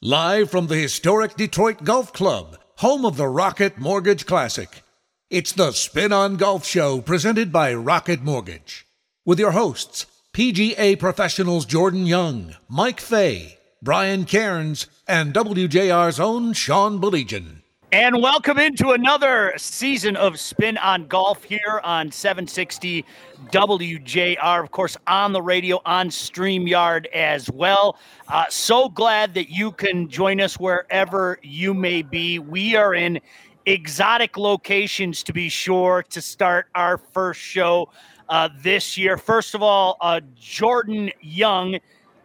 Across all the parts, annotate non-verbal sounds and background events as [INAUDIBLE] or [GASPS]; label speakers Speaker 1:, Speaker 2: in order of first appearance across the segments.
Speaker 1: Live from the historic Detroit Golf Club, home of the Rocket Mortgage Classic. It's the Spin on Golf Show presented by Rocket Mortgage. With your hosts, PGA professionals Jordan Young, Mike Fay, Brian Cairns, and WJR's own Sean Baligian.
Speaker 2: And welcome into another season of Spin on Golf here on 760 WJR, of course, on the radio, on StreamYard as well. Uh, so glad that you can join us wherever you may be. We are in exotic locations, to be sure, to start our first show uh, this year. First of all, uh, Jordan Young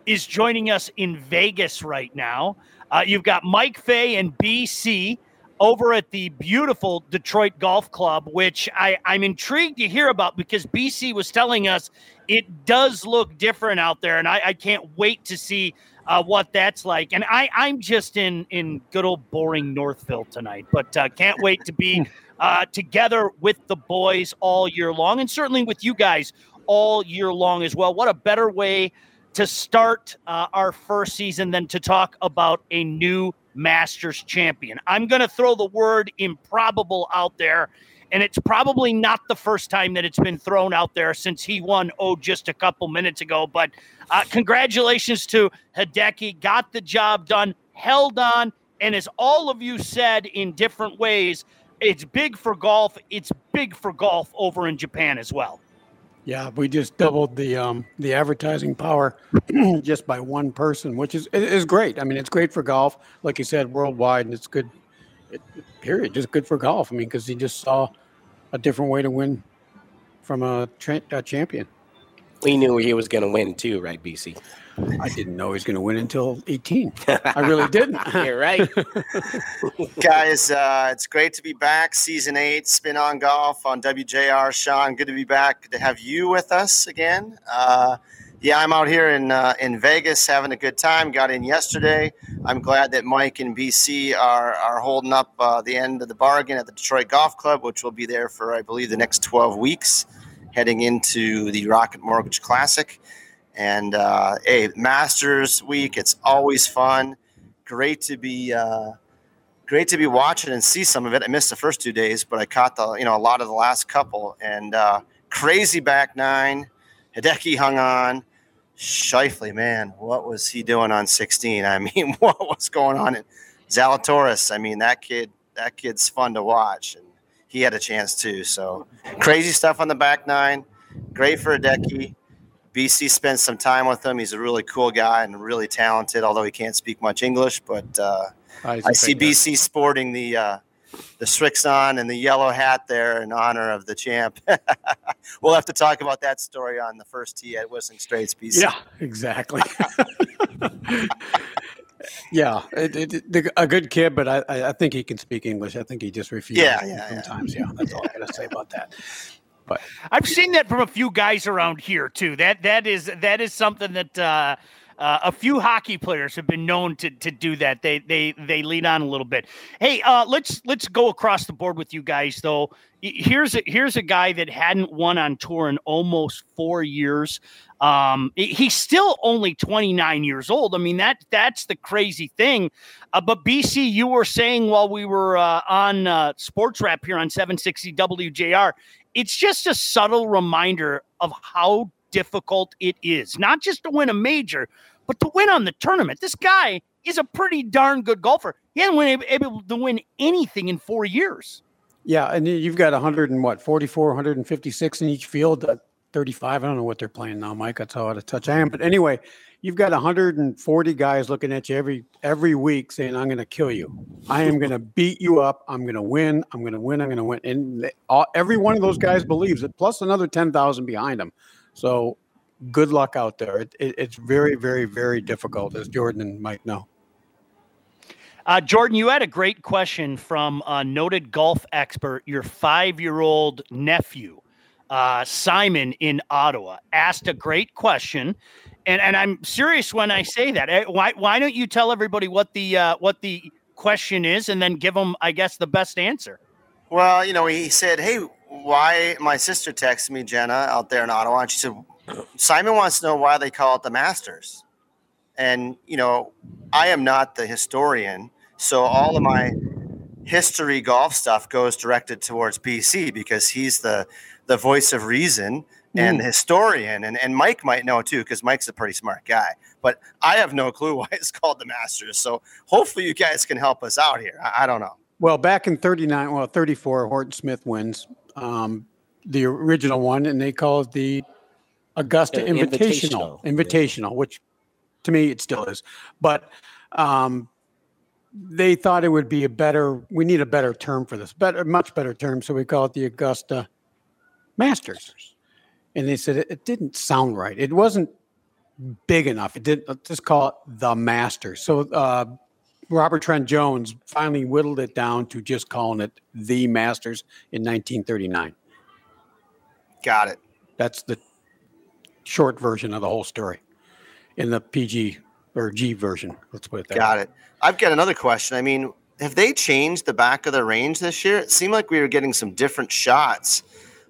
Speaker 2: is joining us in Vegas right now. Uh, you've got Mike Fay and BC over at the beautiful Detroit Golf Club, which I, I'm intrigued to hear about because BC was telling us it does look different out there, and I, I can't wait to see uh, what that's like. And I, I'm just in in good old boring Northville tonight, but uh, can't wait to be [LAUGHS] uh, together with the boys all year long, and certainly with you guys all year long as well. What a better way to start uh, our first season than to talk about a new Masters champion. I'm going to throw the word improbable out there, and it's probably not the first time that it's been thrown out there since he won, oh, just a couple minutes ago. But uh, congratulations to Hideki, got the job done, held on, and as all of you said in different ways, it's big for golf. It's big for golf over in Japan as well.
Speaker 3: Yeah, we just doubled the um, the advertising power [CLEARS THROAT] just by one person, which is is great. I mean, it's great for golf, like you said, worldwide, and it's good. It, period, just good for golf. I mean, because he just saw a different way to win from a, tra- a champion.
Speaker 4: We knew he was going to win too, right, BC?
Speaker 3: I didn't know he was going to win until 18. [LAUGHS] I really didn't. [LAUGHS]
Speaker 4: You're right. [LAUGHS]
Speaker 5: Guys, uh, it's great to be back. Season eight, Spin on Golf on WJR. Sean, good to be back. Good to have you with us again. Uh, yeah, I'm out here in uh, in Vegas having a good time. Got in yesterday. I'm glad that Mike and BC are are holding up uh, the end of the bargain at the Detroit Golf Club, which will be there for I believe the next 12 weeks, heading into the Rocket Mortgage Classic. And uh, hey, Masters Week, it's always fun. Great to be uh, great to be watching and see some of it. I missed the first two days, but I caught the you know a lot of the last couple. And uh, crazy back nine, Hideki hung on. Schauffele, man, what was he doing on 16? I [LAUGHS] mean, what was going on in Zalatoris? I mean, that kid, that kid's fun to watch, and he had a chance too. So crazy stuff on the back nine. Great for Hideki. BC spent some time with him. He's a really cool guy and really talented, although he can't speak much English. But uh, I, I see BC sporting the uh, the Srixon and the yellow hat there in honor of the champ. [LAUGHS] we'll have to talk about that story on the first tee at Whistling Straits, BC.
Speaker 3: Yeah, exactly. [LAUGHS] [LAUGHS] yeah, it, it, a good kid, but I, I think he can speak English. I think he just refuses
Speaker 5: yeah, yeah,
Speaker 3: sometimes. Yeah. yeah, that's all I got to say about that. But
Speaker 2: I've seen that from a few guys around here too. That that is that is something that uh, uh, a few hockey players have been known to to do that. They they they lean on a little bit. Hey, uh, let's let's go across the board with you guys though. Here's a here's a guy that hadn't won on tour in almost four years. Um, he's still only 29 years old. I mean that that's the crazy thing. Uh, but BC, you were saying while we were uh, on uh, Sports Wrap here on 760 WJR, it's just a subtle reminder of how difficult it is, not just to win a major, but to win on the tournament. This guy is a pretty darn good golfer. He hasn't been able to win anything in four years.
Speaker 3: Yeah, and you've got 100 and what, 44, 156 in each field, uh, 35. I don't know what they're playing now, Mike. That's how out of touch I am. But anyway, you've got 140 guys looking at you every every week saying i'm going to kill you i am going to beat you up i'm going to win i'm going to win i'm going to win and they, all, every one of those guys believes it plus another 10,000 behind them so good luck out there it, it, it's very very very difficult as jordan might know
Speaker 2: uh, Jordan, you had a great question from a noted golf expert, your five year old nephew, uh, Simon in Ottawa, asked a great question and and I'm serious when I say that. Eh, why why don't you tell everybody what the uh, what the question is, and then give them, I guess, the best answer?
Speaker 5: Well, you know, he said, "Hey, why?" My sister texted me, Jenna, out there in Ottawa, and she said, "Simon wants to know why they call it the Masters." and you know, I am not the historian, so all of my history golf stuff goes directed towards BC because he's the the voice of reason and hmm. the historian. And, and mike might know too because mike's a pretty smart guy. But i have no clue [LAUGHS] why it's called the masters. So hopefully you guys can help us out here. I, I don't know.
Speaker 3: Well, back in 39, well, 34, Horton Smith wins um, the original one, and they call it the Augusta
Speaker 4: Uh,
Speaker 3: Invitational.
Speaker 4: Invitational.
Speaker 3: Invitational, which to me it still is. But um, they thought it would be a better, we need a better term for this, better, much better term. So we call it the Augusta Masters. And they said it, it didn't sound right. It wasn't big enough. It didn't, let's just call it the Masters. So uh, Robert Trent Jones finally whittled it down to just calling it the Masters in 1939.
Speaker 5: got it
Speaker 3: That's the short version of the whole story in the PG or G version. Let's put it that
Speaker 5: got
Speaker 3: way.
Speaker 5: it i've got another question i mean have they changed the back of the range this year it seemed like we were getting some different shots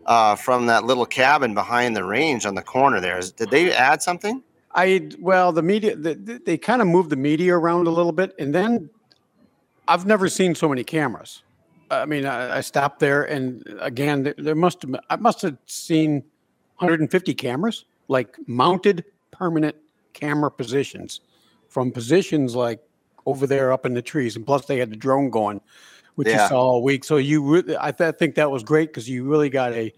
Speaker 5: uh, from that little cabin behind the range on the corner there. did they add something
Speaker 3: I well, the media the, the- they kind of moved the media around a little bit, and then I've never seen so many cameras. I mean, I, I stopped there, and again, there, there must have been, I must have seen 150 cameras, like mounted permanent camera positions, from positions like over there up in the trees, and plus they had the drone going, which
Speaker 5: Yeah.
Speaker 3: you saw all week. So you, re- I th- think that was great because you really got a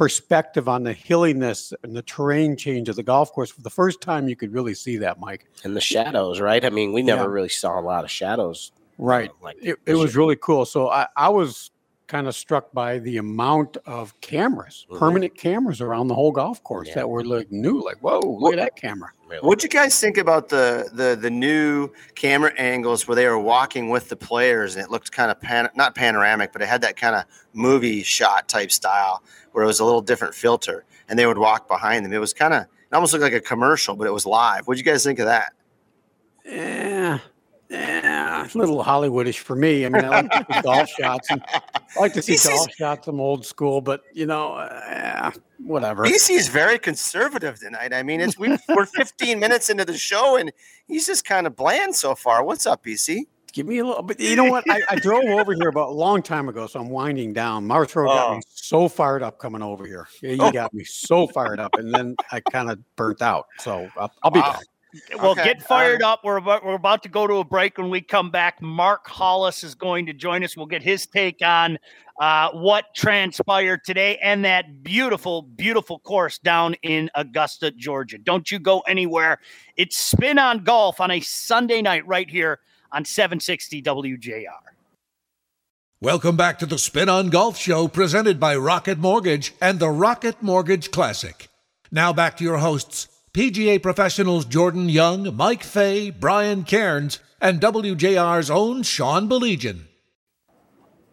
Speaker 3: perspective on the hilliness and the terrain change of the golf course for the first time you could really see that mike
Speaker 4: And the shadows, right? I mean, we never
Speaker 3: Yeah.
Speaker 4: really saw a lot of shadows.
Speaker 3: right
Speaker 4: Like
Speaker 3: it, it was really cool so i, I was kind of struck by the amount of cameras
Speaker 4: Mhm.
Speaker 3: permanent cameras around the whole golf course
Speaker 4: Yeah.
Speaker 3: that were like new like whoa look at that camera
Speaker 4: Really.
Speaker 5: What'd you guys think about the the the new camera angles where they were walking with the players and it looked kind of pan, not panoramic, but it had that kind of movie shot type style where it was a little different filter and they would walk behind them. It was kind of it almost looked like a commercial, but it was live. What'd you guys think of that?
Speaker 3: yeah yeah a little hollywoodish for me i mean i like to see golf shots and i like to [LAUGHS] see golf shots some old school but you know uh, whatever
Speaker 5: BC is very conservative tonight. I mean, it's we, we're 15 minutes into the show and he's just kind of bland so far. What's up, BC?
Speaker 3: Give me a little, but you know what? I, I drove over here about a long time ago, so I'm winding down. Mars Road got
Speaker 5: Oh.
Speaker 3: me so fired up coming over here. Yeah, you
Speaker 5: Oh.
Speaker 3: got me so fired up, and then I kind of burnt out. So I'll, I'll be
Speaker 5: Wow.
Speaker 3: back.
Speaker 2: Well,
Speaker 5: Okay,
Speaker 2: get fired up. We're about, we're about to go to a break. When we come back, Mark Hollis is going to join us. We'll get his take on uh, what transpired today and that beautiful, beautiful course down in Augusta, Georgia. Don't you go anywhere. It's Spin on Golf on a Sunday night right here on 760 WJR.
Speaker 1: Welcome back to the Spin on Golf Show presented by Rocket Mortgage and the Rocket Mortgage Classic. Now back to your hosts, PGA professionals Jordan Young, Mike Fay, Brian Cairns, and WJR's own Sean Baligian.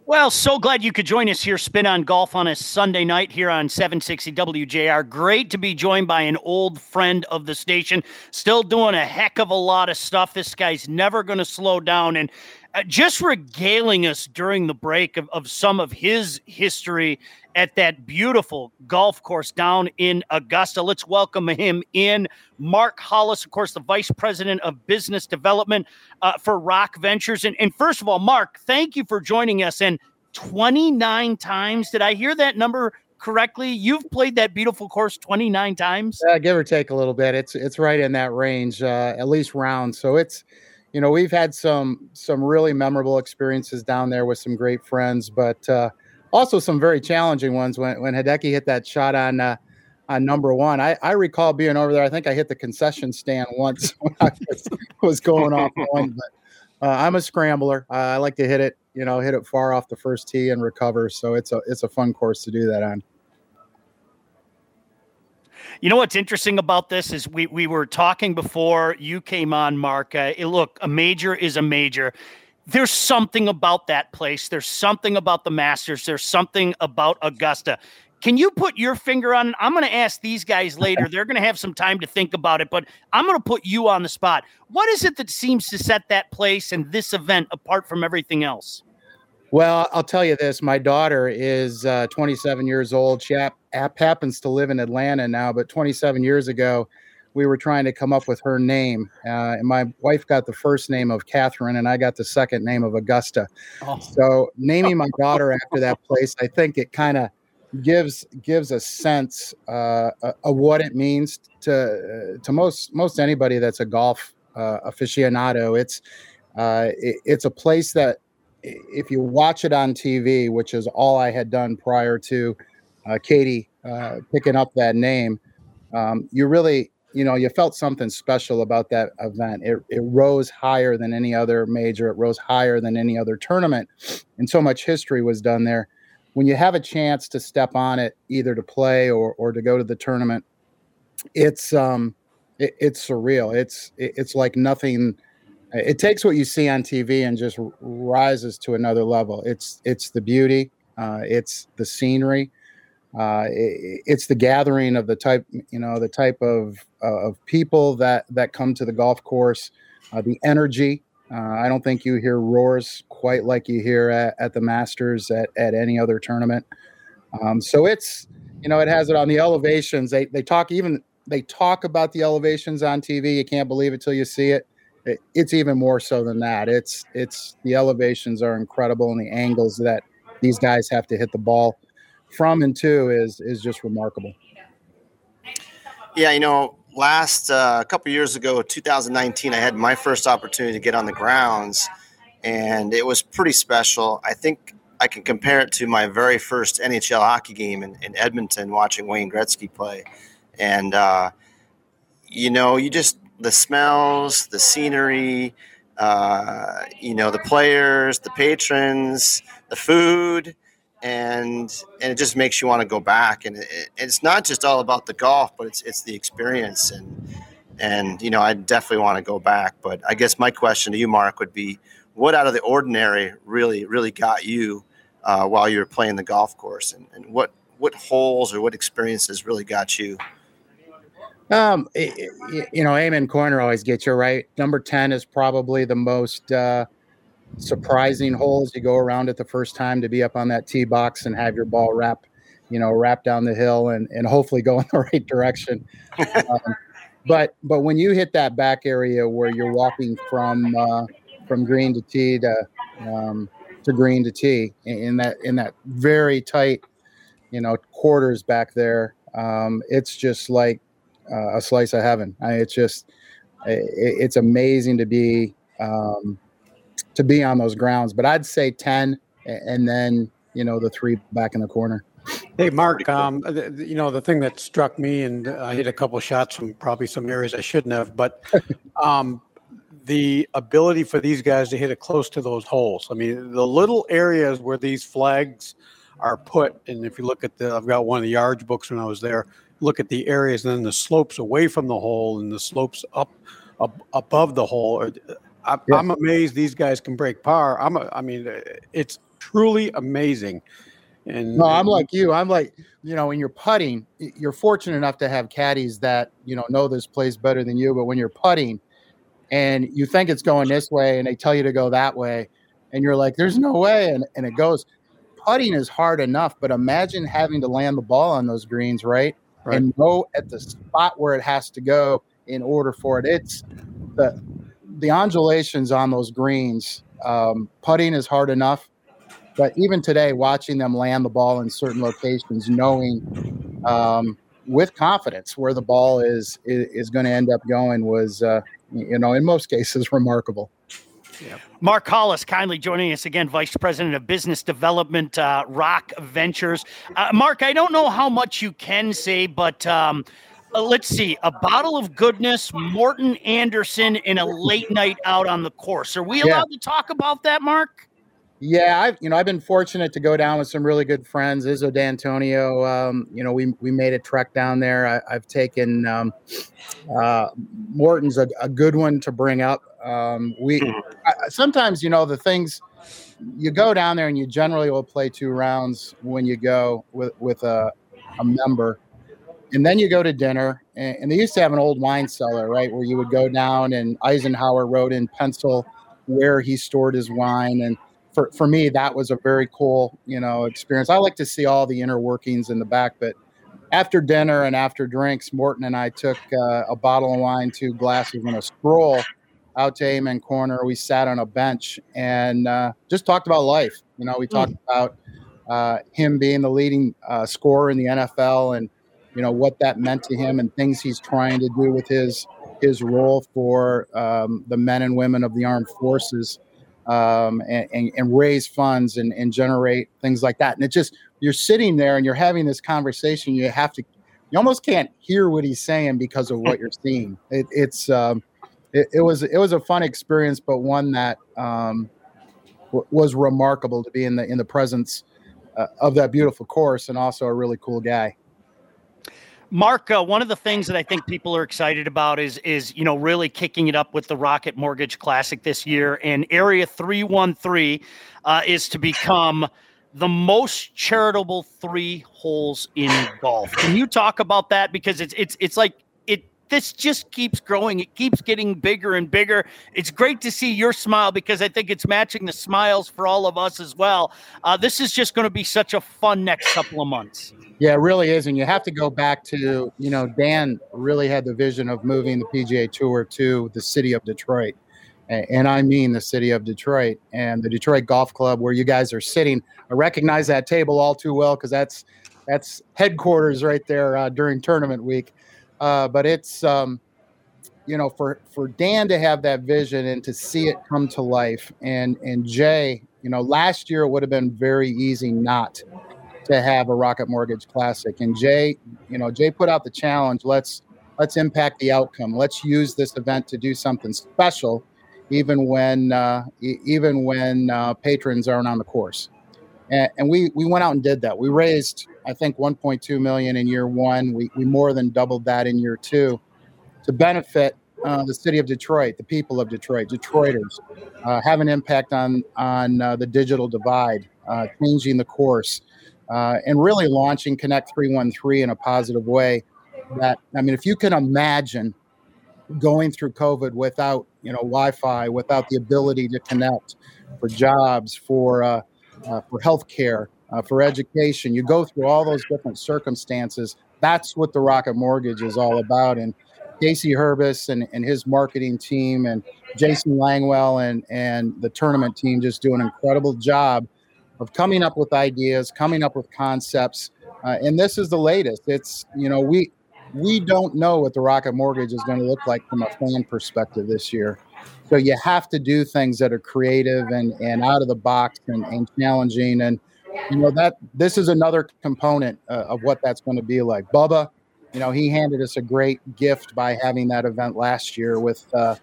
Speaker 2: Well, so glad you could join us here, Spin on Golf on a Sunday night here on 760 WJR. Great to be joined by an old friend of the station, still doing a heck of a lot of stuff. This guy's never going to slow down and just regaling us during the break of, of some of his history at that beautiful golf course down in Augusta. Let's welcome him in. Mark Hollis, of course, the Vice President of Business Development uh, for Rock Ventures. And, and first of all, Mark, thank you for joining us. And 29 times, did I hear that number correctly? You've played that beautiful course 29 times?
Speaker 6: Uh, give or take a little bit. It's it's right in that range, uh, at least rounds. So it's, you know, we've had some some really memorable experiences down there with some great friends, but uh, also some very challenging ones. When when Hideki hit that shot on uh, on number one, I, I recall being over there. I think I hit the concession stand once [LAUGHS] when I was, was going off [LAUGHS] one. But uh, I'm a scrambler. Uh, I like to hit it, you know, hit it far off the first tee and recover. So it's a it's a fun course to do that on.
Speaker 2: You know what's interesting about this is we we were talking before you came on, Mark. Uh, look, a major is a major. There's something about that place. There's something about the Masters. There's something about Augusta. Can you put your finger on? I'm going to ask these guys later. They're going to have some time to think about it, but I'm going to put you on the spot. What is it that seems to set that place and this event apart from everything else?
Speaker 6: Well, I'll tell you this. My daughter is uh, 27 years old. She hap- hap- happens to live in Atlanta now, but 27 years ago, we were trying to come up with her name. Uh, and my wife got the first name of Catherine, and I got the second name of Augusta.
Speaker 3: Oh.
Speaker 6: So naming my daughter after that place, I think it kind of gives gives a sense uh, of what it means to uh, to most most anybody that's a golf uh, aficionado. It's uh, it, it's a place that if you watch it on TV, which is all I had done prior to uh, Katie uh, picking up that name, um, you really you know you felt something special about that event. It it rose higher than any other major. It rose higher than any other tournament, and so much history was done there. When you have a chance to step on it, either to play or or to go to the tournament, it's um it, it's surreal. It's it, it's like nothing. It takes what you see on TV and just rises to another level. It's it's the beauty, uh, it's the scenery, uh, it, it's the gathering of the type you know the type of uh, of people that that come to the golf course, uh, the energy. Uh, I don't think you hear roars quite like you hear at, at the Masters at, at any other tournament. Um, so it's you know it has it on the elevations. They they talk even they talk about the elevations on TV. You can't believe it till you see it. It. It's even more so than that. It's it's the elevations are incredible and the angles that these guys have to hit the ball from and to is is just remarkable.
Speaker 5: Yeah, you know, last uh, a couple years ago, 2019, I had my first opportunity to get on the grounds, and it was pretty special. I think I can compare it to my very first NHL hockey game in, in Edmonton, watching Wayne Gretzky play, and uh, you know, you just the smells, the scenery, uh, you know, the players, the patrons, the food and and it just makes you want to go back. And it, it's not just all about the golf, but it's it's the experience and and you know I definitely want to go back. But I guess my question to you, Mark, would be what out of the ordinary really really got you uh, while you were playing the golf course, and, and what what holes or what experiences really got you?
Speaker 6: Um, it, you know, Amen Corner always gets you right. Number ten is probably the most. Uh, surprising hole as you go around it the first time to be up on that tee box and have your ball wrap, you know, wrap down the hill and, and hopefully go [LAUGHS] in the right direction. um, but but when you hit that back area where you're walking from uh, from green to tee to um, to green to tee in that in that very tight, you know, quarters back there, um, it's just like uh, a slice of heaven. I, it's just it, it's amazing to be um, to be on those grounds. But I'd say 10 and then, you know, the three back in the corner.
Speaker 3: Hey, Mark, um, you know, the thing that struck me, and I hit a couple shots from probably some areas I shouldn't have, but [LAUGHS] um, the ability for these guys to hit it close to those holes. I mean, the little areas where these flags are put, and if you look at the, I've got one of the yards books when I was there, look at the areas and then the slopes away from the hole and the slopes up, up above the hole. I. I'm amazed these guys can break par. I'm, a, I mean, it's truly amazing. And
Speaker 6: no, I'm like you. I'm like, you know, when you're putting, you're fortunate enough to have caddies that you know know this place better than you. But when you're putting, and you think it's going this way, and they tell you to go that way, and you're like, "There's no way," and and it goes. Putting is hard enough, but imagine having to land the ball on those greens, right? Right. And know at the spot where it has to go in order for it. It's the the undulations on those greens, um, putting is hard enough. But even today, watching them land the ball in certain locations, knowing um, with confidence where the ball is is, is going to end up going, was uh, you know in most cases [LAUGHS] remarkable.
Speaker 2: Yeah. Mark Hollis kindly joining us again, Vice President of Business Development, uh, Rock Ventures. Uh, Mark, I don't know how much you can say, but um, uh, let's see, a bottle of goodness, Morten Andersen, in a late night out on the course. Are we allowed yeah. to talk about that, Mark?
Speaker 6: Yeah, I've you know I've been fortunate to go down with some really good friends. Izzo Dantonio, um, you know we we made a trek down there. I, have taken um, uh, Morten's a, a, good one to bring up. Um, we hmm. I, sometimes you know the things you go down there and you generally will play two rounds when you go with with a, a member. And then you go to dinner and, and, they used to have an old wine cellar right where you would go down and eisenhower wrote in pencil where he stored his wine. And for, for me that was a very cool you know experience. I like to see all the inner workings in the back but after dinner and after drinks, Morten and I took uh, a bottle of wine, two glasses, and a stroll out to Amen Corner. We sat on a bench and uh, just talked about life. You know, we talked mm. about uh, him being the leading uh, scorer in the NFL and you know what that meant to him and things he's trying to do with his his role for um, the men and women of the armed forces um, and, and, and, raise funds and, and generate things like that. And it just you're sitting there and you're having this conversation. You have to you almost can't hear what he's saying because of what you're seeing. It, it's um, it, it, was it was a fun experience, but one that um, w- was remarkable to be in the in the presence uh, of that beautiful course and also a really cool guy.
Speaker 2: Mark, uh, one of the things that I think people are excited about is is you know really kicking it up with the Rocket Mortgage Classic this year, and Area Three One Three uh, is to become the most charitable three holes in golf. Can you talk about that because it's it's it's like this just keeps growing. It keeps getting bigger and bigger. It's great to see your smile because I think it's matching the smiles for all of us as well. Uh, this is just going to be such a fun next couple of months.
Speaker 6: Yeah, it really is. And you have to go back to, you know, Dan really had the vision of moving the PGA Tour to the city of Detroit. And I mean the city of Detroit and the Detroit Golf Club, where you guys are sitting. I recognize that table all too well because that's that's headquarters right there uh, during tournament week. Uh, but it's um, you know for for Dan to have that vision and to see it come to life, and and Jay, you know, last year it would have been very easy not to have a Rocket Mortgage Classic, and Jay, you know, Jay put out the challenge. Let's let's impact the outcome. Let's use this event to do something special, even when uh, even when uh, patrons aren't on the course. And, and we we went out and did that. We raised I think 1.2 million in year one. We, we more than doubled that in year two to benefit uh, the city of Detroit, the people of Detroit, Detroiters, uh, have an impact on on uh, the digital divide, uh, changing the course, uh, and really launching Connect 313 in a positive way. That I mean, if you can imagine going through COVID without you know Wi-Fi, without the ability to connect for jobs, for uh, for healthcare, uh, for education. You go through all those different circumstances. That's what the Rocket Mortgage is all about. And Casey Herbis and, and his marketing team and Jason Langwell and, and the tournament team just do an incredible job of coming up with ideas, coming up with concepts. Uh, and this is the latest. It's, you know, we, we don't know what the Rocket Mortgage is going to look like from a fan perspective this year. So you have to do things that are creative and, and out of the box and, and challenging. And you know that this is another component uh, of what that's going to be like. Bubba, you know, he handed us a great gift by having that event last year with uh,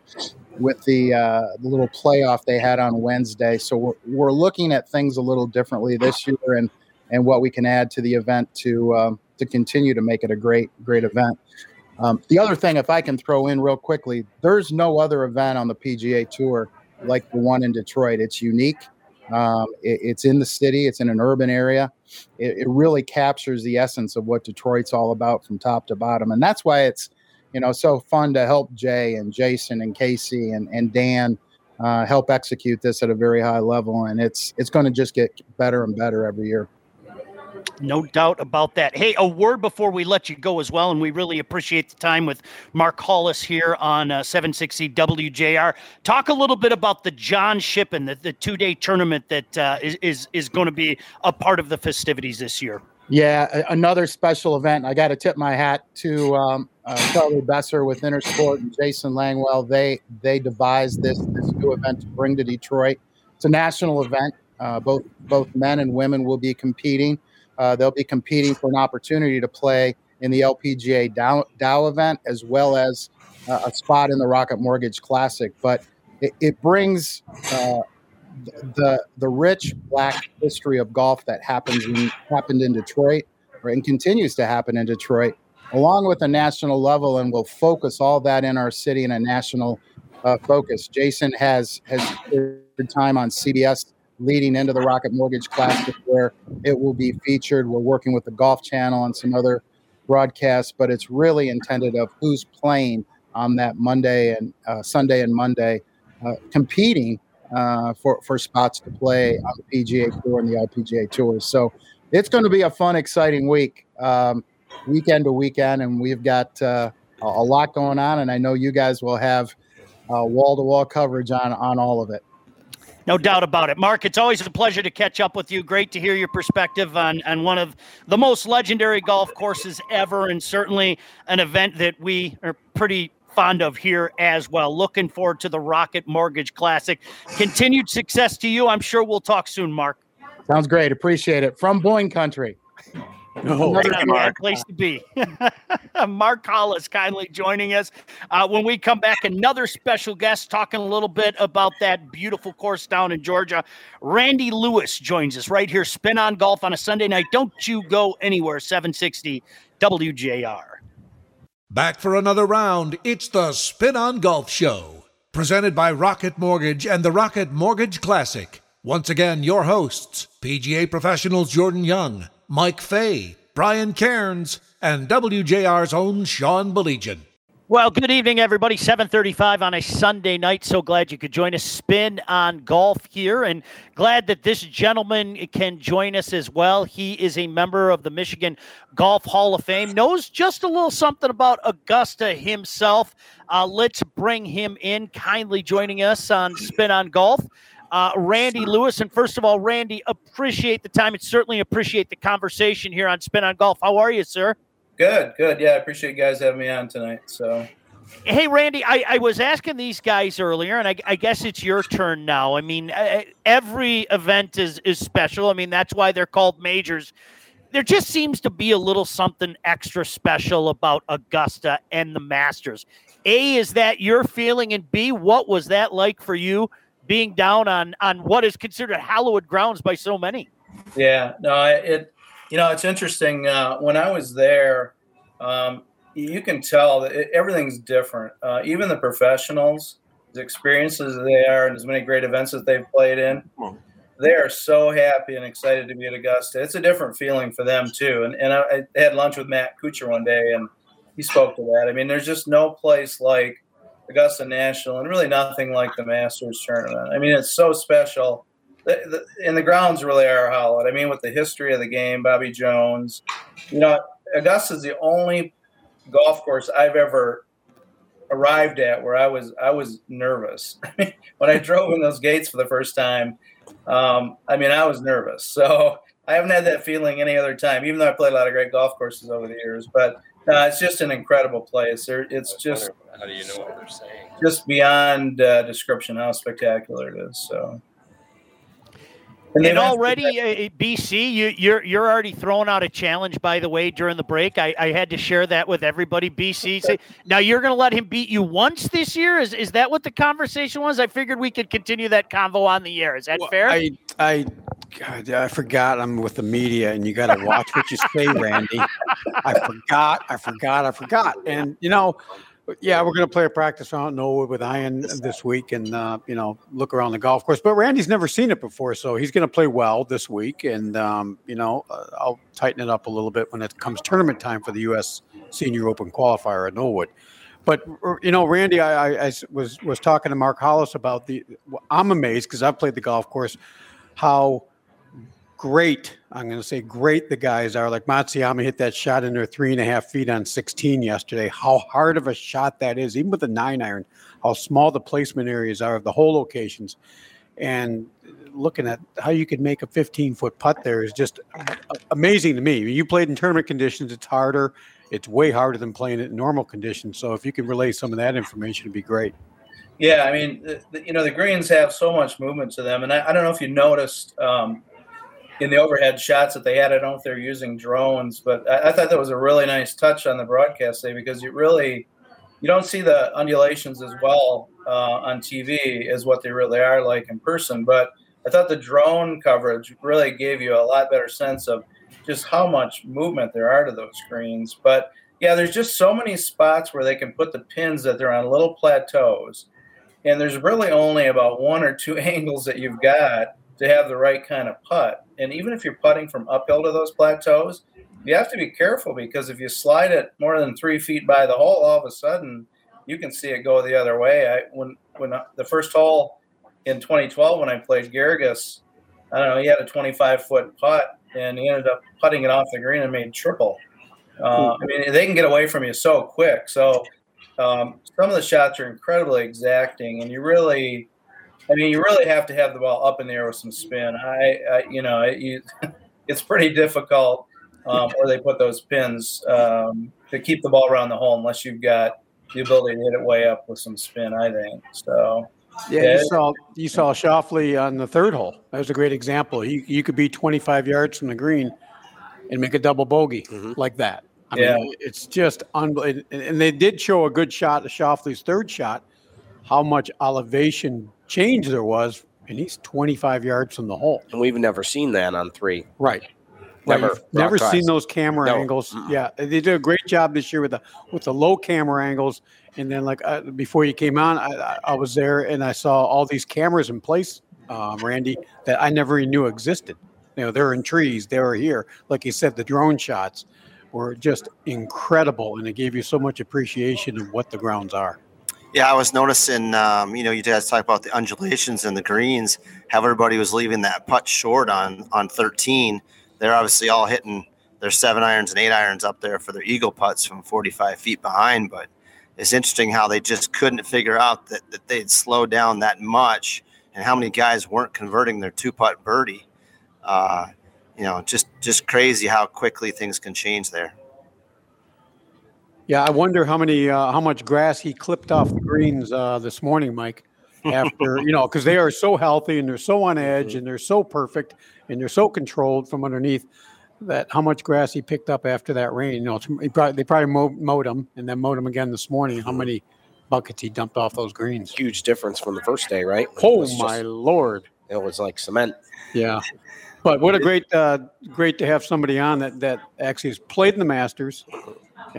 Speaker 6: with the, uh, little playoff they had on Wednesday. So we're, we're looking at things a little differently this year and and what we can add to the event to um, to continue to make it a great great event. Um, the other thing, if I can throw in real quickly, there's no other event on the PGA Tour like the one in Detroit. It's unique. Um, it, it's in the city, it's in an urban area. It, it, really captures the essence of what Detroit's all about from top to bottom. And that's why it's, you know, so fun to help Jay and Jason and Casey and, and Dan uh, help execute this at a very high level. And it's, it's going to just get better and better every year.
Speaker 2: No doubt about that. Hey, a word before we let you go as well, and we really appreciate the time with Mark Hollis here on uh, 760 WJR. Talk a little bit about the John Shippen, the, the two day tournament that uh, is is, is going to be a part of the festivities this year.
Speaker 6: Yeah, another special event. I got to tip my hat to um, uh, Charlie Besser with Intersport and Jason Langwell. They they devised this this new event to bring to Detroit. It's a national event. Uh, both both men and women will be competing. Uh, they'll be competing for an opportunity to play in the LPGA Dow, Dow event as well as uh, a spot in the Rocket Mortgage Classic. But it, it brings uh, the the rich black history of golf that happens in, happened in Detroit and continues to happen in Detroit, along with a national level, and we'll focus all that in our city in a national uh, focus. Jason has has time on CBS leading into the Rocket Mortgage Classic, where it will be featured. We're working with the Golf Channel and some other broadcasts, but it's really intended of who's playing on that Monday and uh, Sunday and Monday, uh, competing uh, for for spots to play on the PGA Tour and the LPGA Tours. So it's going to be a fun, exciting week. Um, weekend to weekend, and we've got uh, a lot going on. And I know you guys will have wall to wall coverage on on all of it.
Speaker 2: No doubt about it. Mark, it's always a pleasure to catch up with you. Great to hear your perspective on, on one of the most legendary golf courses ever, and certainly an event that we are pretty fond of here as well. Looking forward to the Rocket Mortgage Classic. Continued success to you. I'm sure we'll talk soon, Mark.
Speaker 6: Sounds great. Appreciate it. From Boyne Country.
Speaker 2: No, Another bad place to be. [LAUGHS] Mark Hollis kindly joining us. Uh, when we come back, another special guest talking a little bit about that beautiful course down in Georgia. Randy Lewis joins us right here, Spin on Golf on a Sunday night. Don't you go anywhere, 760 WJR.
Speaker 1: Back for another round. It's the Spin on Golf Show, presented by Rocket Mortgage and the Rocket Mortgage Classic. Once again, your hosts, PGA professionals Jordan Young Mike Fay, Brian Cairns, and WJR's own Sean Baligian.
Speaker 2: Well, good evening, everybody. 735 on a Sunday night. So glad you could join us. Spin on golf here, and glad that this gentleman can join us as well. He is a member of the Michigan Golf Hall of Fame, knows just a little something about Augusta himself. Uh, let's bring him in, kindly joining us on Spin on Golf uh, Randy Lewis. And first of all, Randy, appreciate the time and certainly appreciate the conversation here on Spin on Golf. How are you, sir?
Speaker 7: Good, good. Yeah, I appreciate you guys having me on tonight. So,
Speaker 2: hey, Randy, I, I was asking these guys earlier, and I, I guess it's your turn now. I mean, every event is is special. I mean, that's why they're called majors. There just seems to be a little something extra special about Augusta and the Masters. A, is that your feeling? And B, what was that like for you being down on on what is considered hallowed grounds by so many.
Speaker 7: Yeah, no, it you know it's interesting. Uh, when I was there, um, you can tell that it, everything's different. Uh, even the professionals, the experiences they are, and as many great events that they've played in, they are so happy and excited to be at Augusta. It's a different feeling for them too. And and I, I had lunch with Matt Kuchar one day, and he spoke to that. I mean, there's just no place like Augusta National, and really nothing like the Masters tournament. I mean, it's so special. The, the, and the grounds really are hallowed. I mean, with the history of the game, Bobby Jones, you know, Augusta is the only golf course I've ever arrived at where I was I was nervous [LAUGHS] when I drove in those gates for the first time. Um, I mean, I was nervous. So I haven't had that feeling any other time, even though I played a lot of great golf courses over the years. But no, it's just an incredible place. It's just
Speaker 8: how do you know what they're saying?
Speaker 7: Just beyond uh, description how spectacular it is. So.
Speaker 2: And, and already, uh, BC, you, are you're, you're already throwing out a challenge. By the way, during the break, I, I had to share that with everybody. BC, say, now you're going to let him beat you once this year. Is is that what the conversation was? I figured we could continue that convo on the air. Is that well, fair?
Speaker 3: I I God, I forgot I'm with the media, and you got to watch what you say, Randy. I forgot, I forgot, I forgot, and you know yeah, we're going to play a practice round Norwood with Ian this week, and uh, you know, look around the golf course. But Randy's never seen it before, so he's going to play well this week, and um, you know, uh, I'll tighten it up a little bit when it comes tournament time for the U.S. Senior Open qualifier at Norwood. But you know, Randy, I, I, I was was talking to Mark Hollis about the. I'm amazed because I've played the golf course, how great. I'm going to say great the guys are. Like Matsuyama hit that shot in there three and a half feet on 16 yesterday. How hard of a shot that is, even with the nine iron, how small the placement areas are of the hole locations. And looking at how you could make a 15 foot putt there is just amazing to me. You played in tournament conditions, it's harder. It's way harder than playing it in normal conditions. So if you can relay some of that information, it'd be great.
Speaker 7: Yeah, I mean, the, the, you know, the greens have so much movement to them, and I, I don't know if you noticed. Um, in the overhead shots that they had. I don't know if they're using drones, but I, I, thought that was a really nice touch on the broadcast day because you really you don't see the undulations as well uh, on TV as what they really are like in person. But I thought the drone coverage really gave you a lot better sense of just how much movement there are to those screens. But yeah, there's just so many spots where they can put the pins that they're on little plateaus. And there's really only about one or two [LAUGHS] angles that you've got to have the right kind of putt. And even if you're putting from uphill to those plateaus, you have to be careful because if you slide it more than three feet by the hole, all of a sudden you can see it go the other way. I when when the first hole in 2012 when I played Garrigus, I don't know, he had a 25 foot putt and he ended up putting it off the green and made triple. Uh, I mean, they can get away from you so quick. So um, some of the shots are incredibly exacting, and you really, I mean, you really have to have the ball up in the air with some spin. I, I you know, it, you, [LAUGHS] it's pretty difficult um, where they put those pins um, to keep the ball around the hole unless you've got the ability to hit it way up with some spin. I think so.
Speaker 3: Yeah,
Speaker 7: Yeah.
Speaker 3: you saw you saw Schauffele on the third hole. That was a great example. You you could be 25 yards from the green and make a double bogey like that. I
Speaker 7: Yeah.
Speaker 3: mean, it's just unbelievable. And, and they did show a good shot of Schauffele's third shot, how much elevation change there was, and he's 25 yards from the hole.
Speaker 4: And we've never seen that on three.
Speaker 3: Right.
Speaker 4: Never
Speaker 3: Right. Never seen those camera
Speaker 4: No.
Speaker 3: angles. Yeah, they did a great job this year with the with the low camera angles. And then, like uh, before you came on, I, I- I was there and I saw all these cameras in place, um, Randy, that I never even knew existed. You know, they're in trees. They were here. Like you said, the drone shots were just incredible, and it gave you so much appreciation of what the grounds are.
Speaker 5: Yeah, I was noticing, um, you know, you guys talk about the undulations and the greens, how everybody was leaving that putt short on on 13. They're obviously all hitting their seven irons and eight irons up there for their eagle putts from 45 feet behind. But it's interesting how they just couldn't figure out that, that they'd slowed down that much and how many guys weren't converting their two putt birdie. Uh, you know, just just crazy how quickly things can change there.
Speaker 3: Yeah, I wonder how many, uh, how much grass he clipped off the greens uh, this morning, Mike. After you know, because they are so healthy and they're so on edge and they're so perfect and they're so controlled from underneath. That how much grass he picked up after that rain? You know, probably, they probably mowed, mowed him and then mowed him again this morning. How many buckets he dumped off those greens?
Speaker 4: Huge difference from the first day, right?
Speaker 3: Oh
Speaker 4: was just-
Speaker 3: my lord!
Speaker 4: It was like cement.
Speaker 3: Yeah, but what a great, uh, great to have somebody on that that actually has played in the Masters,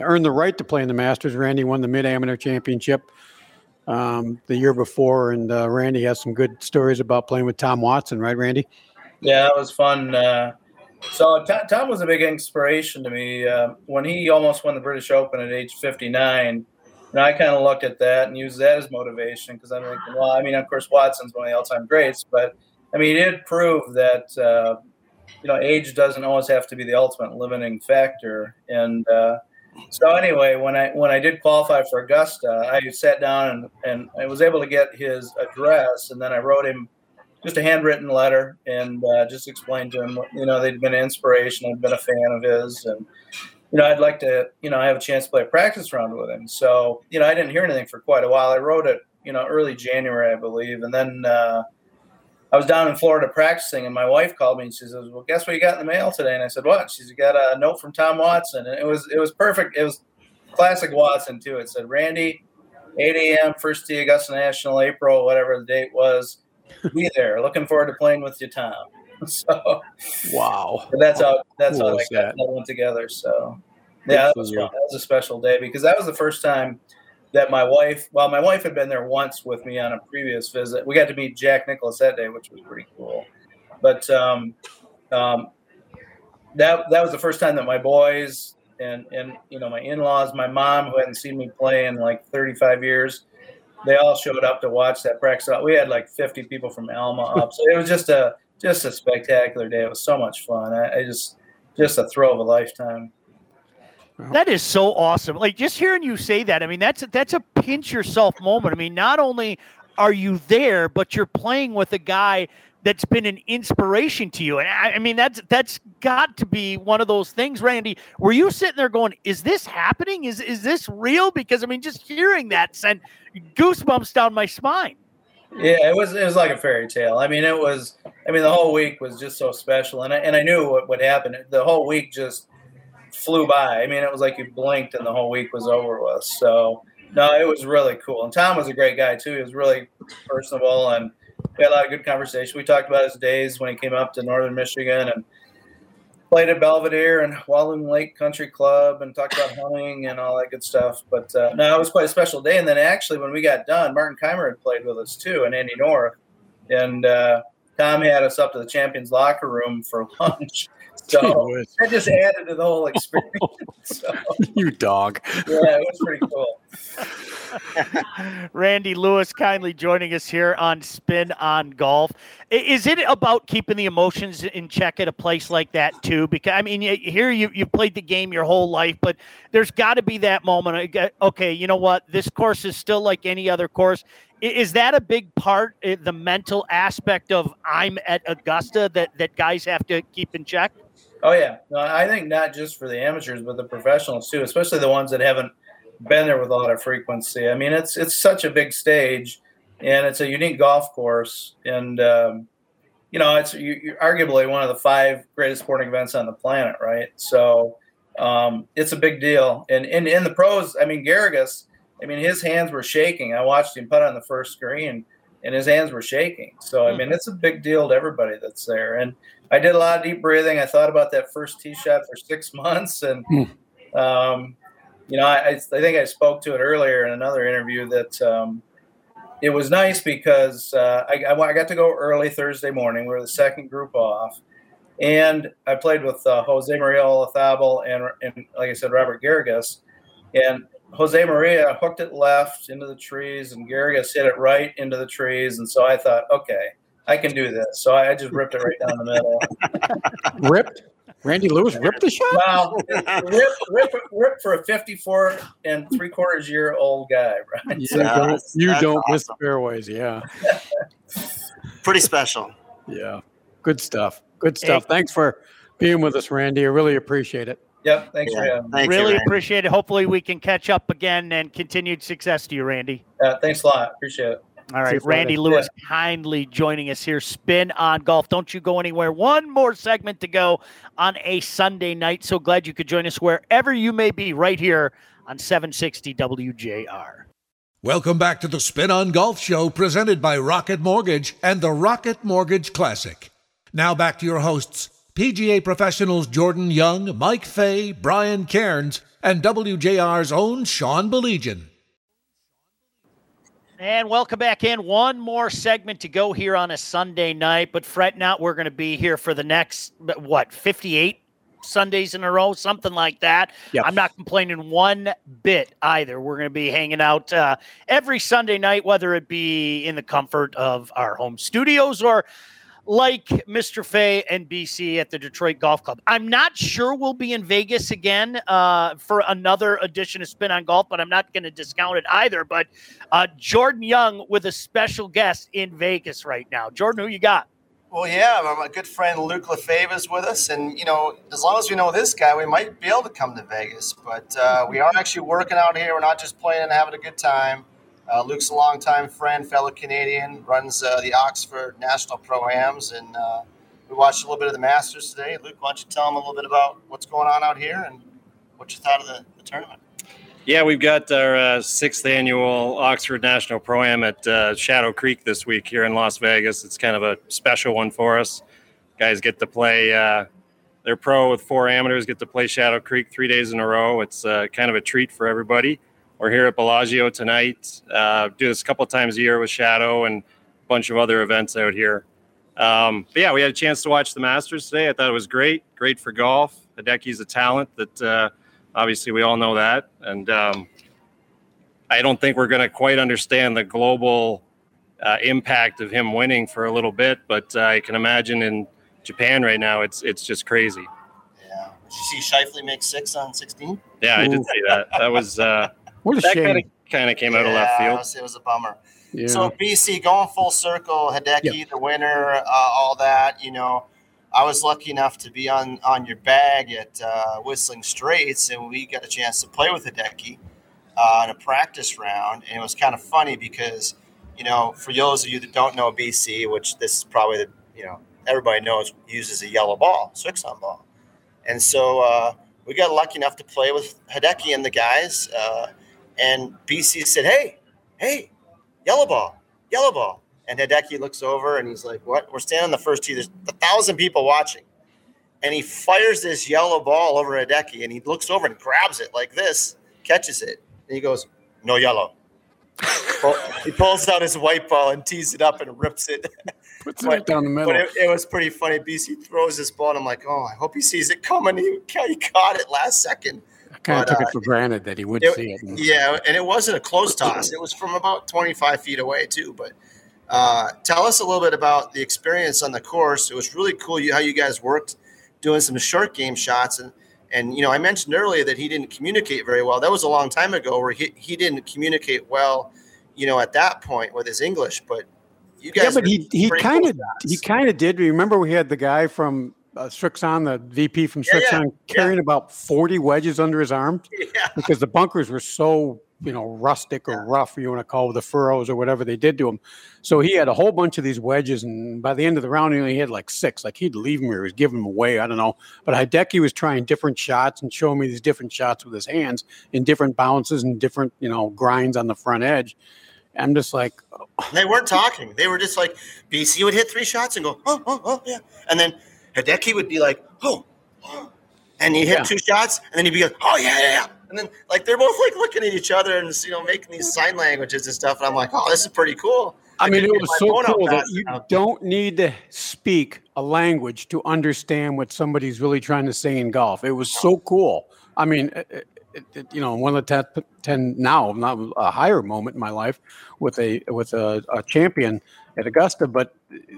Speaker 3: earned the right to play in the Masters. Randy won the Mid Amateur Championship um, the year before, and uh, Randy has some good stories about playing with Tom Watson, right, Randy?
Speaker 7: Yeah, that was fun. Uh, so Tom, Tom was a big inspiration to me uh, when he almost won the British Open at age 59. And I kind of looked at that and used that as motivation because I'm thinking, well, I mean, of course, Watson's one of the all-time greats, but I mean, he did prove that uh, you know age doesn't always have to be the ultimate limiting factor. And uh, so anyway, when I when I did qualify for Augusta, I sat down and, and I was able to get his address, and then I wrote him just a handwritten letter and uh, just explained to him, you know, they'd been an inspiration. I'd been a fan of his, and you know, I'd like to, you know, I have a chance to play a practice round with him. So, you know, I didn't hear anything for quite a while. I wrote it, you know, early January, I believe, and then uh, I was down in Florida practicing, and my wife called me and she says, "Well, guess what you got in the mail today?" And I said, "What?" She's "Got a note from Tom Watson," and it was it was perfect. It was classic Watson too. It said, "Randy, 8 a.m. First tee Augusta National, April, whatever the date was. Be [LAUGHS] there. Looking forward to playing with you, Tom." [LAUGHS] So
Speaker 3: Wow.
Speaker 7: that's how that's how that, got,
Speaker 3: that?
Speaker 7: went together. So yeah, that was, that was a special day because that was the first time that my wife, well, my wife had been there once with me on a previous visit. We got to meet Jack Nicklaus that day, which was pretty cool. But um, um, that that was the first time that my boys and and you know my in-laws, my mom who hadn't seen me play in like 35 years, they all showed up to watch that practice. We had like 50 people from Alma up, so it was just a just a spectacular day. It was so much fun. I, I just just a thrill of a lifetime.
Speaker 2: That is so awesome. Like just hearing you say that, I mean, that's that's a pinch yourself moment. I mean, not only are you there, but you're playing with a guy that's been an inspiration to you. And I, I mean, that's that's got to be one of those things, Randy. Were you sitting there going, "Is this happening? Is is this real?" Because I mean, just hearing that sent goosebumps down my spine.
Speaker 7: Yeah, it was it was like a fairy tale. I mean, it was. I mean, the whole week was just so special, and I, and I knew what would happen. The whole week just flew by. I mean, it was like you blinked and the whole week was over with. So no, it was really cool. And Tom was a great guy too. He was really personable and we had a lot of good conversation. We talked about his days when he came up to Northern Michigan and played at Belvedere and Walloon Lake Country Club and talked about hunting and all that good stuff. But uh, no, it was quite a special day. And then actually, when we got done, Martin Kaymer had played with us too, and Andy North. And uh, Tom had us up to the champions locker room for lunch. So [LAUGHS] that just added to the whole experience. [LAUGHS] So,
Speaker 3: you dog.
Speaker 7: yeah, it was pretty cool. [LAUGHS]
Speaker 2: Randy Lewis kindly joining us here on Spin on Golf. Is it about keeping the emotions in check at a place like that too? Because I mean, here you you've played the game your whole life, but there's got to be that moment. Okay, you know what? This course is still like any other course. Is that a big part, eh, the mental aspect of I'm at Augusta that that guys have to keep in check?
Speaker 7: Oh yeah, no, I think not just for the amateurs, but the professionals too, especially the ones that haven't been there with a lot of frequency. I mean, it's it's such a big stage, and it's a unique golf course, and um, you know, it's you, arguably one of the five greatest sporting events on the planet, right? So um, it's a big deal. And in in the pros, I mean, Garrigus, I mean, his hands were shaking. I watched him put on the first green, and his hands were shaking. So I hmm. mean, it's a big deal to everybody that's there. And I did a lot of deep breathing. I thought about that first tee shot for six [LAUGHS] months, and hmm. um, you know, I, I think I spoke to it earlier in another interview that um, it was nice because uh, I, I, got to go early Thursday morning. We were the second group off. And I played with uh, Jose Maria Olazabal and, and, like I said, Robert Garrigus. And Jose Maria hooked it left into the trees, and Garrigus hit it right into the trees. And so I thought, okay, I can do this. So I just ripped it right down the
Speaker 3: middle. [LAUGHS] ripped? Randy Lewis ripped the shot.
Speaker 7: Wow, rip, rip, rip for a 54 and three quarters year old guy, right?
Speaker 3: You don't, you don't awesome. miss fairways, yeah.
Speaker 5: Pretty special.
Speaker 3: Yeah, good stuff. Good stuff. Hey. Thanks for being with us, Randy. I really appreciate it.
Speaker 7: Yep. Thanks yeah. for having
Speaker 2: me. really you, appreciate it. Hopefully, we can catch up again and continued success to you, Randy.
Speaker 7: Uh, thanks a lot. Appreciate it.
Speaker 2: All right, Randy Lewis yeah. kindly joining us here. Spin on golf. Don't you go anywhere. One more segment to go on a Sunday night. So glad you could join us wherever you may be right here on 760 WJR.
Speaker 1: Welcome back to the Spin on Golf Show presented by Rocket Mortgage and the Rocket Mortgage Classic. Now back to your hosts, PGA professionals Jordan Young, Mike Fay, Brian Cairns, and WJR's own Sean Baligian.
Speaker 2: And welcome back in. One more segment to go here on a Sunday night, but fret not. We're going to be here for the next, what, 58 Sundays in a row, something like that. Yep. I'm not complaining one bit either. We're going to be hanging out uh, every Sunday night, whether it be in the comfort of our home studios or like Mr. Fay and BC at the Detroit Golf Club. I'm not sure we'll be in Vegas again uh, for another edition of Spin on Golf, but I'm not going to discount it either. But uh, Jordan Young with a special guest in Vegas right now. Jordan, who you got?
Speaker 5: Well, yeah, my good friend Luke Lefebvre is with us, and you know, as long as we know this guy, we might be able to come to Vegas. But uh, we are actually working out here. We're not just playing and having a good time. Uh, Luke's a longtime friend, fellow Canadian, runs uh, the Oxford National Pro-Ams, and uh, we watched a little bit of the Masters today. Luke, why don't you tell them a little bit about what's going on out here and what you thought of the, the tournament?
Speaker 8: Yeah, we've got our uh, sixth annual Oxford National Pro-Am at uh, Shadow Creek this week here in Las Vegas. It's kind of a special one for us. Guys get to play. Uh, they're pro with four amateurs. Get to play Shadow Creek three days in a row. It's kind of a treat for everybody we're here at Bellagio tonight. Uh, do this a couple times a year with Shadow and a bunch of other events out here. Um, but yeah, we had a chance to watch the Masters today. I thought it was great. Great for golf. Hideki's a talent that uh, obviously we all know that, and um, I don't think we're going to quite understand the global uh, impact of him winning for a little bit. But uh, I can imagine in Japan right now, it's it's just crazy.
Speaker 5: Yeah. Did you see Schauffele make six on sixteen?
Speaker 8: Yeah, I did see that. That was. Uh, [LAUGHS]
Speaker 3: what a
Speaker 8: that
Speaker 3: shame.
Speaker 8: Kind of came yeah, out of left field.
Speaker 5: It was, it was a bummer. Yeah. So BC going full circle, Hideki, yep. the winner, uh, all that. You know, I was lucky enough to be on on your bag at uh, Whistling Straits, and we got a chance to play with Hideki uh, in a practice round, and it was kind of funny because, you know, for those of you that don't know BC, which this is probably the you know everybody knows uses a yellow ball, Srixon ball, and so uh, we got lucky enough to play with Hideki and the guys. And BC said, Hey, hey, yellow ball, yellow ball. And Hideki looks over and he's like, What? We're standing on the first tee. There's a thousand people watching. And he fires this yellow ball over Hideki and he looks over and grabs it like this, catches it. And he goes, No yellow. [LAUGHS] he pulls out his white ball and tees it up and rips it.
Speaker 3: Puts it right down the middle.
Speaker 5: But it, it was pretty funny. BC throws this ball, and I'm like, oh, I hope he sees it coming. He, he caught it last second.
Speaker 3: I kind of took
Speaker 5: uh,
Speaker 3: it for granted that he would
Speaker 5: It-
Speaker 3: see it.
Speaker 5: Yeah, and it wasn't a close toss. It was from about 25 feet away too. But uh, tell us a little bit about the experience on the course. It was really cool you, how you guys worked doing some short game shots and. And you know, I mentioned earlier that he didn't communicate very well. That was a long time ago, where he, he didn't communicate well, you know, at that point with his English. But you guys,
Speaker 3: yeah, but he he kind of he kind of did. Remember, we had the guy from uh, Srixon, the VP from
Speaker 5: Yeah, yeah,
Speaker 3: Srixon, carrying about forty wedges under his arm [LAUGHS]
Speaker 5: yeah,
Speaker 3: because the bunkers were so you know rustic or rough, you want to call it, the furrows or whatever they did to him. So he had a whole bunch of these wedges, and by the end of the round, he only had like six. Like he'd leave them or he was giving them away. I don't know. But Hideki was trying different shots and showing me these different shots with his hands in different bounces and different you know grinds on the front edge. I'm just like,
Speaker 5: they weren't talking. They were just like BC would hit three shots and go, oh, oh, oh, yeah, and then Hideki would be like, oh, oh. [GASPS] and he hit
Speaker 3: Yeah.
Speaker 5: two shots, and then he'd be like, oh yeah, yeah, yeah. And then like they're both like looking at each other and you know making these sign languages and stuff. And I'm like, oh, this is pretty cool.
Speaker 3: I mean, it was so cool that you
Speaker 5: enough.
Speaker 3: don't need to speak a language to understand what somebody's really trying to say in golf. It was so cool. I mean, it, it- you know, one of the ten now, not a higher moment in my life with a with a, a champion at Augusta, but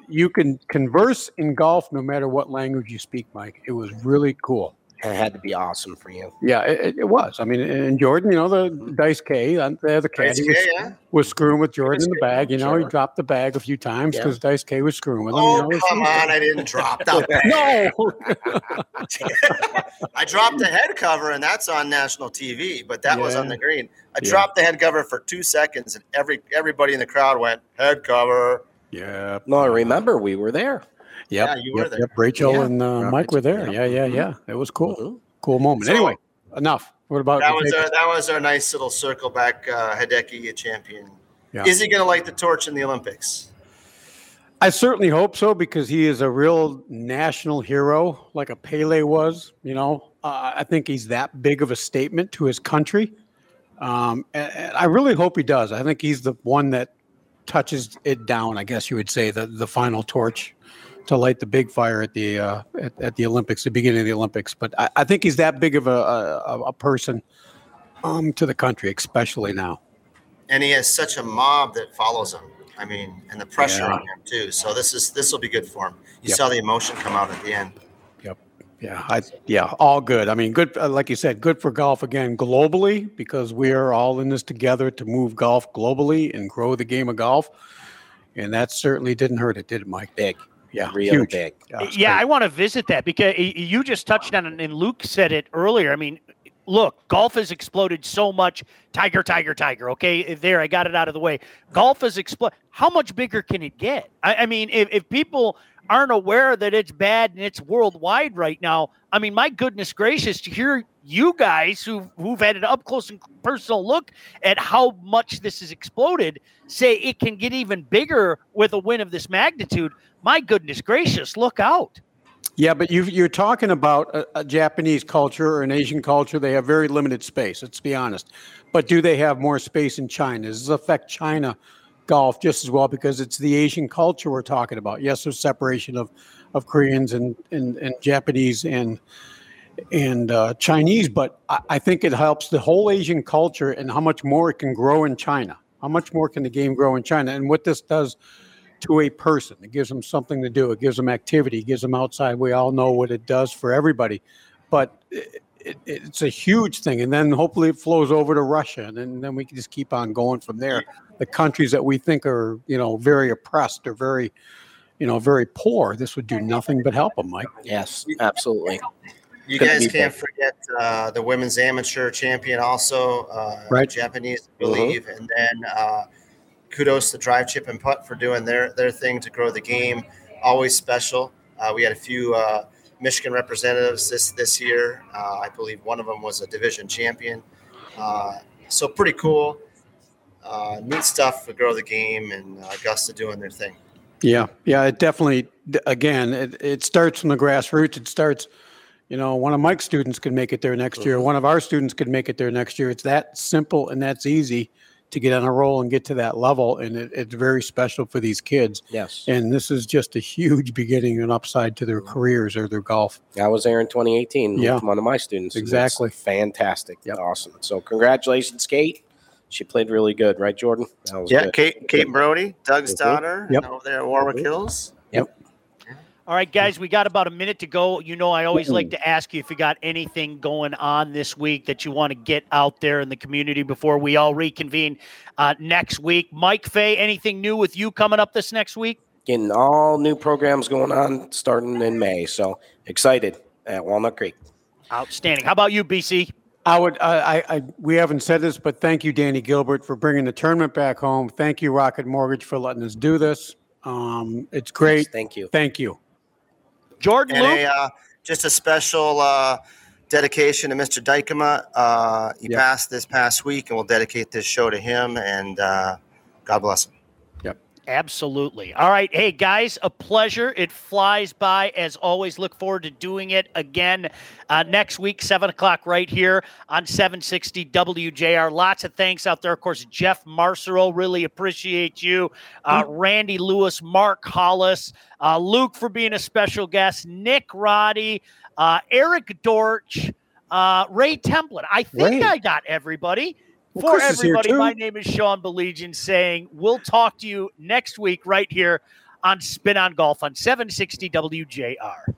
Speaker 3: you can converse in golf no matter what language you speak, Mike. It was really cool.
Speaker 4: It had to be awesome for you.
Speaker 3: Yeah, it, it- it was. I mean, and Jordan, you know, the Dice K, uh, the the caddy
Speaker 5: K,
Speaker 3: was,
Speaker 5: yeah.
Speaker 3: was screwing with Jordan in the bag. You know, he dropped the bag a few times
Speaker 4: Yeah.
Speaker 3: because Dice K was screwing with him.
Speaker 5: Oh
Speaker 3: you know, it was-
Speaker 5: come [LAUGHS] on! I didn't drop the bag. [LAUGHS]
Speaker 3: No, [LAUGHS]
Speaker 5: I dropped the head cover, and that's on national TV. But that was on the green. I
Speaker 3: Yeah.
Speaker 5: dropped the head cover for two seconds, and every everybody in the crowd went head cover.
Speaker 3: yeah,
Speaker 4: No, I remember we were there.
Speaker 3: Yep,
Speaker 5: Yeah, you were there.
Speaker 3: yep. Rachel
Speaker 4: Yeah.
Speaker 3: and uh, Mike were there.
Speaker 4: Rachel,
Speaker 3: Yeah,
Speaker 4: yeah.
Speaker 3: yeah, yeah. It was cool,
Speaker 4: Mhm.
Speaker 3: cool moment.
Speaker 5: So-
Speaker 3: anyway, enough. What about
Speaker 5: That was our, that was our nice little circle back. Uh, Hideki, a champion.
Speaker 3: Yeah.
Speaker 5: Is he going to light the torch in the Olympics?
Speaker 3: I certainly hope so because he is a real national hero, like a Pele was. You know, uh, I think he's that big of a statement to his country. Um, and, and I really hope he does. I think he's the one that touches it down. I guess you would say the the final torch to light the big fire at the uh, at, at the Olympics, the beginning of the Olympics. But I, I think he's that big of a a, a person um, to the country, especially now.
Speaker 5: And he has such a mob that follows him. I mean, and the pressure
Speaker 3: Yeah.
Speaker 5: on him too. So this is this will be good for him. You
Speaker 3: Yep.
Speaker 5: saw the emotion come out at the end. Yep.
Speaker 3: Yeah, I, yeah, all good. I mean, good, uh, like you said, good for golf again globally because we are all in this together to move golf globally and grow the game of golf. And that certainly didn't hurt it, did it, Mike?
Speaker 4: Big,
Speaker 3: Yeah,
Speaker 4: real
Speaker 3: huge.
Speaker 4: big.
Speaker 3: Yeah,
Speaker 2: yeah,
Speaker 3: great.
Speaker 2: I want to visit that because you just touched on it, and Luke said it earlier. I mean, look, golf has exploded so much. Tiger, tiger, tiger. Okay, there, I got it out of the way. Golf has exploded. How much bigger can it get? I, I mean, if, if people aren't aware that it's bad and it's worldwide right now, I mean, my goodness gracious, to hear you guys who who've had an up close and personal look at how much this has exploded say it can get even bigger with a win of this magnitude. My goodness gracious, look out.
Speaker 3: Yeah, but you, you're talking about a, a Japanese culture or an Asian culture. They have very limited space. Let's be honest. But do they have more space in China? Does this affect China golf just as well because it's the Asian culture we're talking about? Yes, there's separation of of Koreans and and, and Japanese and and uh, Chinese, but I, I think it helps the whole Asian culture and how much more it can grow in China. How much more can the game grow in China? And what this does to a person. It gives them something to do. It gives them activity. It gives them outside. We all know what it does for everybody, but it, it, it's a huge thing. And then hopefully it flows over to Russia, and then, then we can just keep on going from there. The countries that we think are, you know, very oppressed or very, you know, very poor. This would do nothing but help them, Mike.
Speaker 4: Yes, absolutely.
Speaker 5: You
Speaker 4: Couldn't
Speaker 5: guys can't forget uh, the women's amateur champion, also uh,
Speaker 3: Right.
Speaker 5: Japanese, I believe, and then uh, kudos to Drive Chip and Putt for doing their their thing to grow the game. Always special. Uh, we had a few uh, Michigan representatives this this year. Uh, I believe one of them was a division champion. Uh, so pretty cool. Uh, neat stuff to grow the game, and uh, Augusta doing their thing.
Speaker 3: Yeah, yeah, it definitely. Again, it, it starts from the grassroots. It starts, you know, one of Mike's students could make it there next year. One of our students could make it there next year. It's that simple and that's easy to get on a roll and get to that level, and it, it's very special for these kids.
Speaker 4: Yes.
Speaker 3: And this is just a huge beginning and upside to their careers or their golf.
Speaker 4: I was there in 2018
Speaker 3: Yeah.
Speaker 4: with one of my students.
Speaker 3: Exactly.
Speaker 4: Fantastic.
Speaker 3: Yep.
Speaker 4: Awesome. So congratulations, Kate. She played really good, right, Jordan? That was
Speaker 5: Yeah,
Speaker 4: good.
Speaker 5: Kate Kate Brody, Doug's
Speaker 4: Mhm.
Speaker 5: daughter,
Speaker 3: Yep.
Speaker 5: over there at Warwick Hills.
Speaker 2: All right, guys, we got about a minute to go. You know, I always like to ask you if you got anything going on this week that you want to get out there in the community before we all reconvene uh, next week. Mike Fay, anything new with you coming up this next week?
Speaker 4: Getting all new programs going on starting in May. So excited at Walnut Creek.
Speaker 2: Outstanding. How about you, BC?
Speaker 3: I would, I, I, I, we haven't said this, but thank you, Danny Gilbert, for bringing the tournament back home. Thank you, Rocket Mortgage, for letting us do this. Um, it's great.
Speaker 4: Yes, thank you.
Speaker 3: Thank you.
Speaker 2: Jordan
Speaker 5: And
Speaker 2: Luke?
Speaker 5: a, uh, just a special uh, dedication to Mr. Dykema. Uh, he passed this past week, and we'll dedicate this show to him. And uh, God bless him.
Speaker 2: Absolutely. All right. Hey, guys, a pleasure. It flies by as always. Look forward to doing it again uh, next week, 7 o'clock, right here on 760 WJR. Lots of thanks out there. Of course, Jeff Marcero, really appreciate you. Uh, Randy Lewis, Mark Hollis, uh, Luke for being a special guest, Nick Roddy, uh, Eric Dortch, uh, Ray Templin. I think
Speaker 3: Ray.
Speaker 2: I got everybody.
Speaker 3: Well,
Speaker 2: For
Speaker 3: Chris
Speaker 2: everybody, my name is Sean Baligian saying we'll talk to you next week right here on Spin on Golf on 760 WJR.